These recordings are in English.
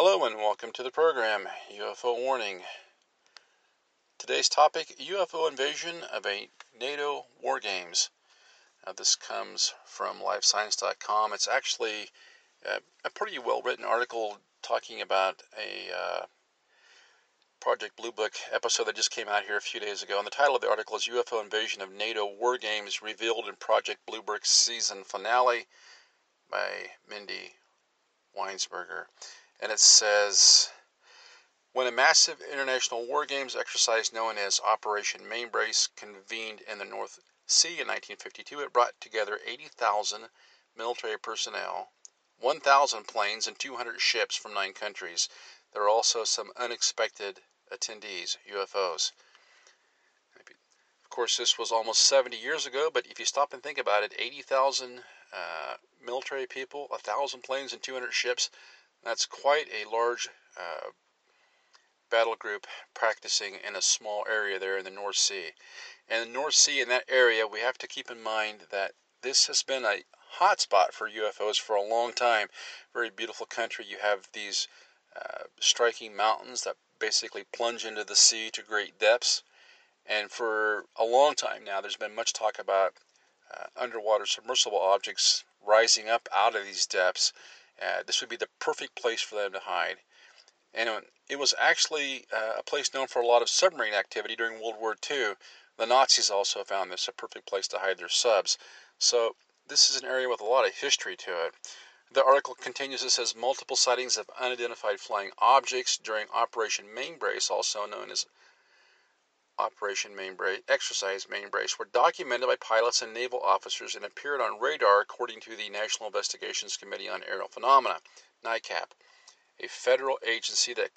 Hello and welcome to the program UFO Warning. Today's topic UFO invasion of a NATO war games. This comes from livescience.com. It's actually uh, a pretty well written article talking about a uh, Project Blue Book episode that just came out here a few days ago. And the title of the article is UFO Invasion of NATO War Games Revealed in Project Blue Book Season Finale by Mindy Weisberger. And it says When a massive international war games exercise known as Operation Mainbrace convened in the North Sea in 1952, it brought together 80,000 military personnel 1,000 planes and 200 ships from nine countries. There are also some unexpected attendees, UFOs. Of course, this was almost 70 years ago, but if you stop and think about it, 80,000 uh, military people, 1,000 planes, and 200 ships, that's quite a large uh, battle group practicing in a small area there in the North Sea. And the North Sea, in that area, we have to keep in mind that this has been a hotspot for UFOs for a long time. Very beautiful country. You have these uh, striking mountains that basically plunge into the sea to great depths. And for a long time now, there's been much talk about uh, underwater submersible objects rising up out of these depths. Uh, this would be the perfect place for them to hide. And it was actually uh, a place known for a lot of submarine activity during World War II. The Nazis also found this a perfect place to hide their subs. So this is an area with a lot of history to it. The article continues it says multiple sightings of unidentified flying objects during Operation Mainbrace, also known as Operation Mainbrace, Exercise Mainbrace, were documented by pilots and naval officers and appeared on radar according to the National Investigations Committee on Aerial Phenomena, NICAP, a federal agency that,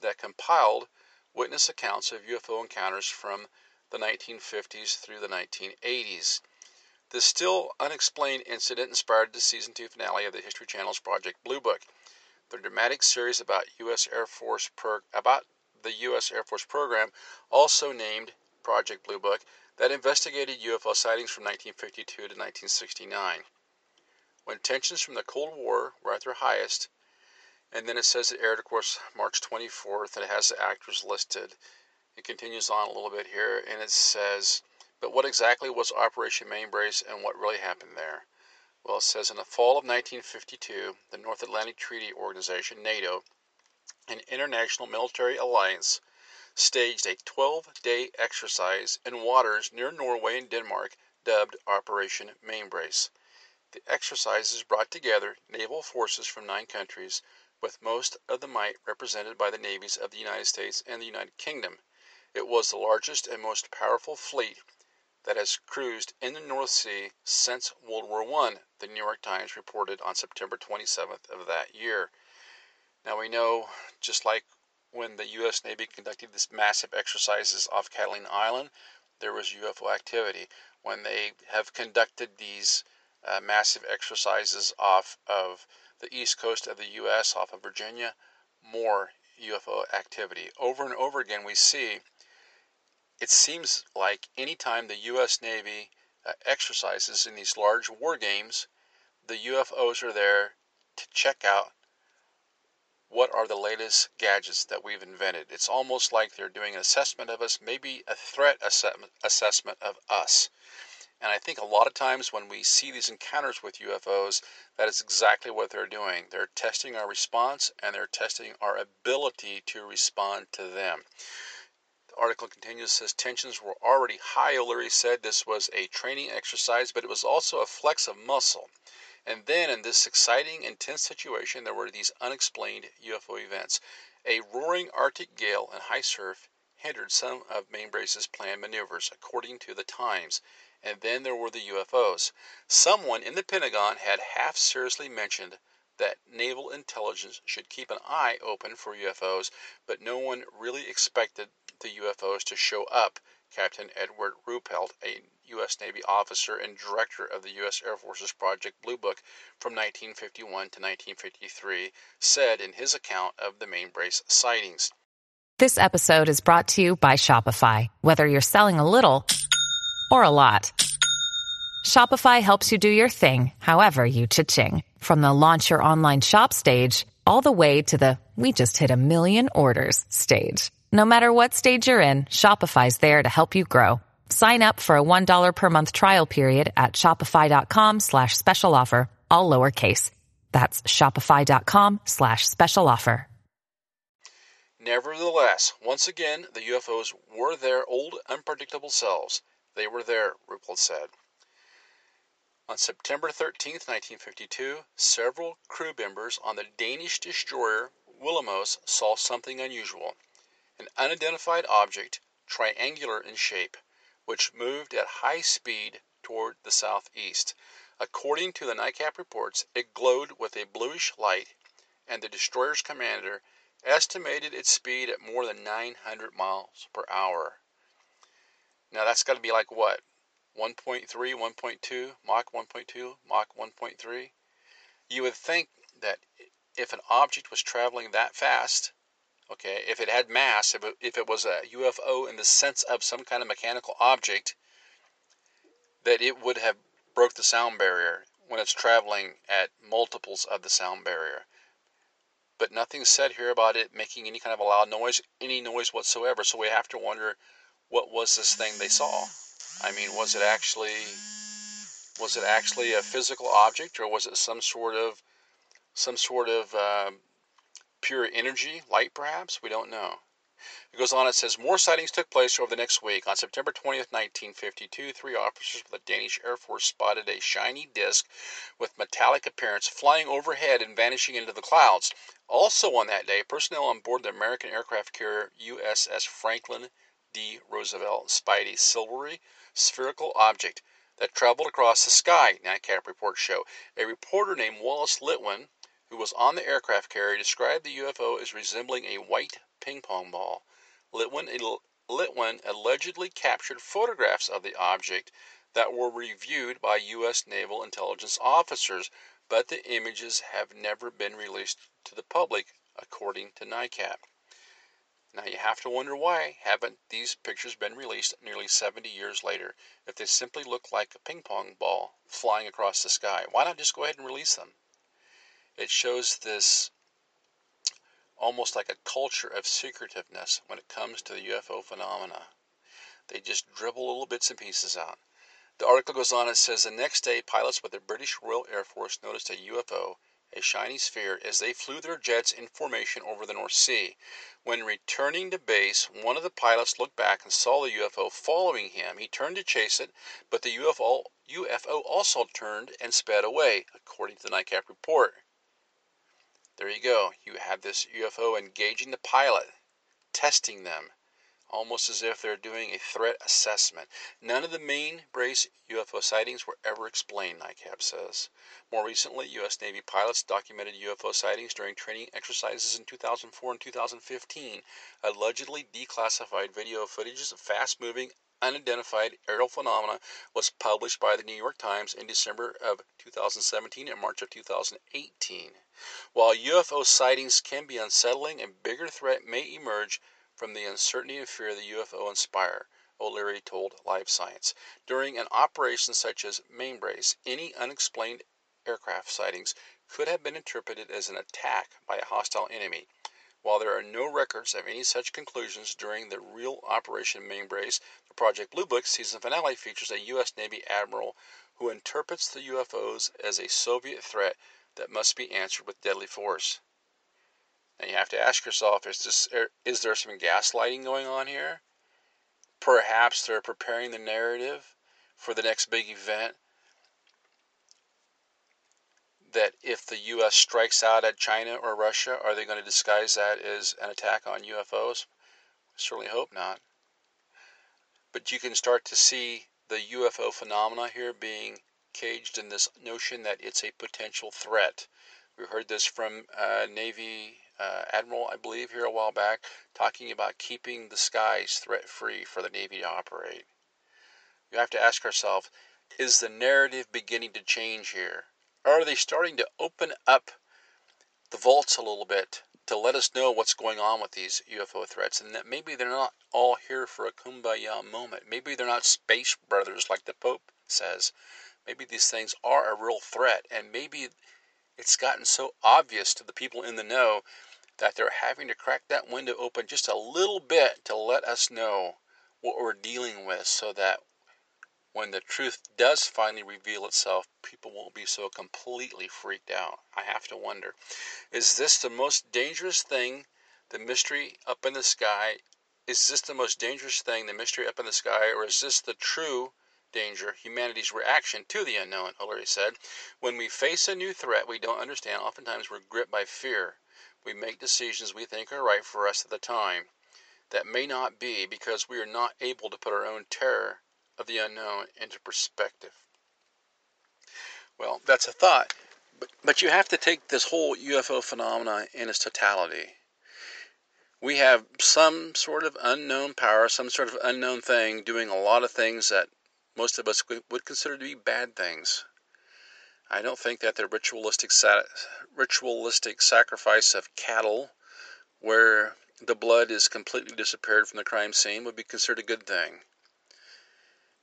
that compiled witness accounts of UFO encounters from the 1950s through the 1980s. This still unexplained incident inspired the season 2 finale of the History Channel's Project Blue Book. The dramatic series about US Air Force about the US Air Force program, also named Project Blue Book, that investigated UFO sightings from 1952 to 1969. When tensions from the Cold War were at their highest, and then it says it aired, of course, March 24th, and it has the actors listed. It continues on a little bit here, and it says but what exactly was Operation Mainbrace and what really happened there? Well, it says in the fall of 1952, the North Atlantic Treaty Organization, NATO, an international military alliance, staged a 12 day exercise in waters near Norway and Denmark dubbed Operation Mainbrace. The exercises brought together naval forces from nine countries, with most of the might represented by the navies of the United States and the United Kingdom. It was the largest and most powerful fleet that has cruised in the North Sea since World War I, the New York Times reported on September 27th of that year. Now we know, just like when the U.S. Navy conducted these massive exercises off Catalina Island, there was UFO activity. When they have conducted these uh, massive exercises off of the east coast of the U.S., off of Virginia, more UFO activity. Over and over again, we see it seems like anytime the U.S. Navy uh, exercises in these large war games, the UFOs are there to check out what are the latest gadgets that we've invented. It's almost like they're doing an assessment of us, maybe a threat assessment of us. And I think a lot of times when we see these encounters with UFOs, that is exactly what they're doing. They're testing our response and they're testing our ability to respond to them The article continues says tensions were already high. O'Leary said this was a training exercise, but it was also a flex of muscle. And then, in this exciting, intense situation, there were these unexplained UFO events. A roaring Arctic gale and high surf hindered some of Mainbrace's planned maneuvers, according to the Times. And then there were the UFOs. Someone in the Pentagon had half seriously mentioned that naval intelligence should keep an eye open for UFOs, but no one really expected the UFOs to show up. Captain Edward Ruppelt, a U.S. Navy officer and director of the U.S. Air Force's Project Blue Book from 1951 to 1953, said in his account of the Mainbrace sightings. This episode is brought to you by Shopify. Whether you're selling a little or a lot, Shopify helps you do your thing, however you cha-ching. From the launch your online shop stage, all the way to the we just hit a million orders stage. No matter what stage you're in, Shopify's there to help you grow. Sign up for a $1 per month trial period at shopify.com slash special offer, all lowercase. That's shopify.com slash special offer. Nevertheless, once again, the UFOs were their old, unpredictable selves. They were there, Ruppelt said. On September 13, 1952, several crew members on the Danish destroyer Willemoes saw something unusual an unidentified object, triangular in shape, which moved at high speed toward the southeast. According to the NICAP reports, it glowed with a bluish light, and the destroyer's commander estimated its speed at more than 900 miles per hour. Now that's got to be like what? 1.3, 1.2, Mach 1.2, Mach 1.3? You would think that if an object was traveling that fast, okay, if it had mass, if it, if it was a UFO in the sense of some kind of mechanical object, that it would have broke the sound barrier when it's traveling at multiples of the sound barrier. But nothing's said here about it making any kind of a loud noise, any noise whatsoever. So we have to wonder, what was this thing they saw? I mean, was it actually was it actually a physical object, or was it some sort of some sort of um, pure energy, light perhaps? We don't know. It goes on, it says, more sightings took place over the next week. On September 20th, 1952, three officers of the Danish Air Force spotted a shiny disk with metallic appearance flying overhead and vanishing into the clouds. Also on that day, personnel on board the American aircraft carrier USS Franklin D. Roosevelt spied a silvery, spherical object that traveled across the sky, NICAP reports show. A reporter named Wallace Litwin who was on the aircraft carrier, described the UFO as resembling a white ping pong ball. Litwin, Litwin allegedly captured photographs of the object that were reviewed by U.S. naval intelligence officers, but the images have never been released to the public, according to NICAP. Now you have to wonder why haven't these pictures been released nearly 70 years later if they simply look like a ping pong ball flying across the sky? Why not just go ahead and release them? It shows this almost like a culture of secretiveness when it comes to the UFO phenomena. They just dribble little bits and pieces out. The article goes on and says the next day, pilots with the British Royal Air Force noticed a UFO, a shiny sphere, as they flew their jets in formation over the North Sea. When returning to base, one of the pilots looked back and saw the UFO following him. He turned to chase it, but the UFO, UFO also turned and sped away, according to the NICAP report. There you go. You have this UFO engaging the pilot, testing them, almost as if they're doing a threat assessment. None of the main brace UFO sightings were ever explained, NICAP says. More recently, U.S. Navy pilots documented UFO sightings during training exercises in 2004 and 2015. Allegedly declassified video footages of fast moving, unidentified aerial phenomena was published by the New York Times in December of 2017 and March of 2018. While UFO sightings can be unsettling, a bigger threat may emerge from the uncertainty and fear the UFO inspire, O'Leary told Live Science. During an operation such as Mainbrace, any unexplained aircraft sightings could have been interpreted as an attack by a hostile enemy. While there are no records of any such conclusions during the real Operation Mainbrace, the Project Blue Book season finale features a U.S. Navy admiral who interprets the UFOs as a Soviet threat that must be answered with deadly force. Now you have to ask yourself: Is this er, is there some gaslighting going on here? Perhaps they're preparing the narrative for the next big event that if the U.S. strikes out at China or Russia, are they going to disguise that as an attack on UFOs? Certainly hope not. But you can start to see the UFO phenomena here being caged in this notion that it's a potential threat. We heard this from uh, Navy uh, Admiral, I believe, here a while back, talking about keeping the skies threat free for the Navy to operate. We have to ask ourselves is the narrative beginning to change here? Are they starting to open up the vaults a little bit to let us know what's going on with these UFO threats and that maybe they're not all here for a kumbaya moment. Maybe they're not space brothers like the Pope says. Maybe these things are a real threat and maybe it's gotten so obvious to the people in the know that they're having to crack that window open just a little bit to let us know what we're dealing with so that when the truth does finally reveal itself, people won't be so completely freaked out. I have to wonder is this the most dangerous thing, the mystery up in the sky? Is this the most dangerous thing, the mystery up in the sky, or is this the true danger, humanity's reaction to the unknown? O'Leary said. When we face a new threat we don't understand, oftentimes we're gripped by fear. We make decisions we think are right for us at the time. That may not be because we are not able to put our own terror of the unknown into perspective. Well, that's a thought, but, but you have to take this whole UFO phenomena in its totality. We have some sort of unknown power, some sort of unknown thing doing a lot of things that most of us would consider to be bad things. I don't think that the ritualistic ritualistic sacrifice of cattle, where the blood is completely disappeared from the crime scene, would be considered a good thing.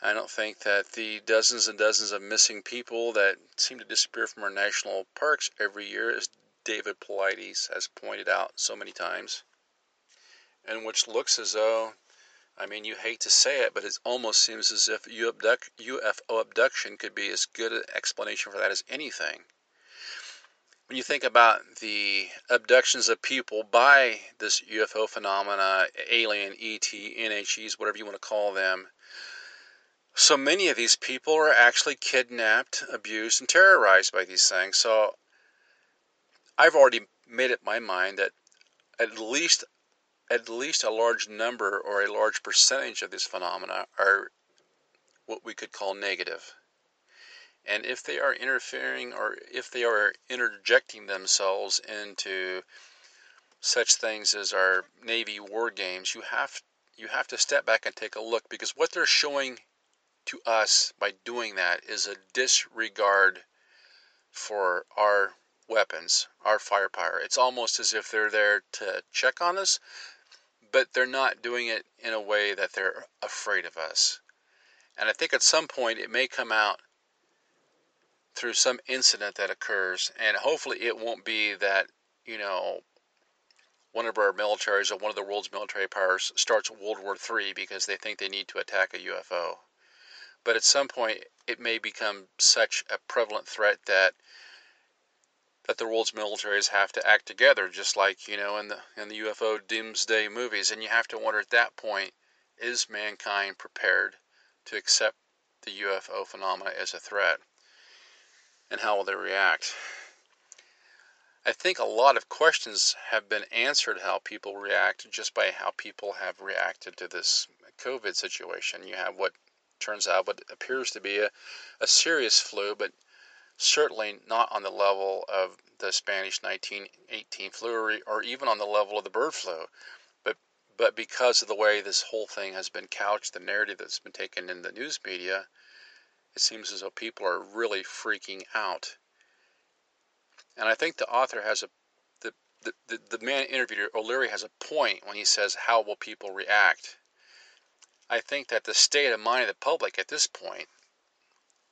I don't think that the dozens and dozens of missing people that seem to disappear from our national parks every year, as David Paulides has pointed out so many times, and which looks as though, I mean, you hate to say it, but it almost seems as if UFO abduction could be as good an explanation for that as anything. When you think about the abductions of people by this UFO phenomena, alien, ET, NHEs, whatever you want to call them, so many of these people are actually kidnapped, abused, and terrorized by these things. So I've already made up my mind that at least at least a large number or a large percentage of these phenomena are what we could call negative. And if they are interfering or if they are interjecting themselves into such things as our Navy war games, you have you have to step back and take a look because what they're showing to us by doing that is a disregard for our weapons, our firepower. It's almost as if they're there to check on us, but they're not doing it in a way that they're afraid of us. And I think at some point it may come out through some incident that occurs, and hopefully it won't be that, you know, one of our militaries or one of the world's military powers starts World War III because they think they need to attack a UFO. But at some point, it may become such a prevalent threat that that the world's militaries have to act together, just like you know in the in the UFO doomsday movies. And you have to wonder at that point, is mankind prepared to accept the UFO phenomena as a threat, and how will they react? I think a lot of questions have been answered how people react just by how people have reacted to this COVID situation. You have what turns out what appears to be a, a serious flu, but certainly not on the level of the Spanish 1918 flu or, or even on the level of the bird flu. But, but because of the way this whole thing has been couched, the narrative that's been taken in the news media, it seems as though people are really freaking out. And I think the author has a the, the, the, the man interviewed O'Leary has a point when he says how will people react I think that the state of mind of the public at this point,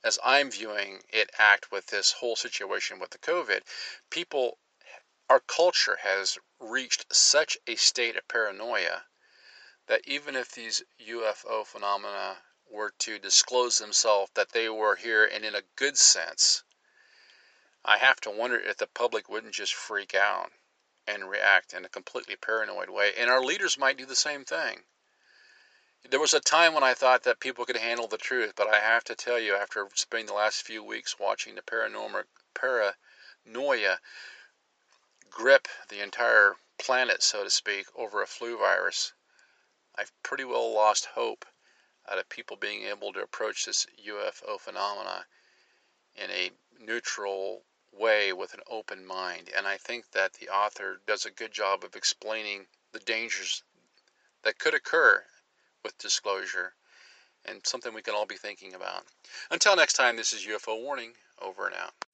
as I'm viewing it act with this whole situation with the COVID, people, our culture has reached such a state of paranoia that even if these UFO phenomena were to disclose themselves that they were here and in a good sense, I have to wonder if the public wouldn't just freak out and react in a completely paranoid way. And our leaders might do the same thing. There was a time when I thought that people could handle the truth, but I have to tell you, after spending the last few weeks watching the paranormal paranoia grip the entire planet, so to speak, over a flu virus, I've pretty well lost hope out of people being able to approach this UFO phenomena in a neutral way with an open mind. And I think that the author does a good job of explaining the dangers that could occur with disclosure and something we can all be thinking about. Until next time, this is UFO Warning, over and out.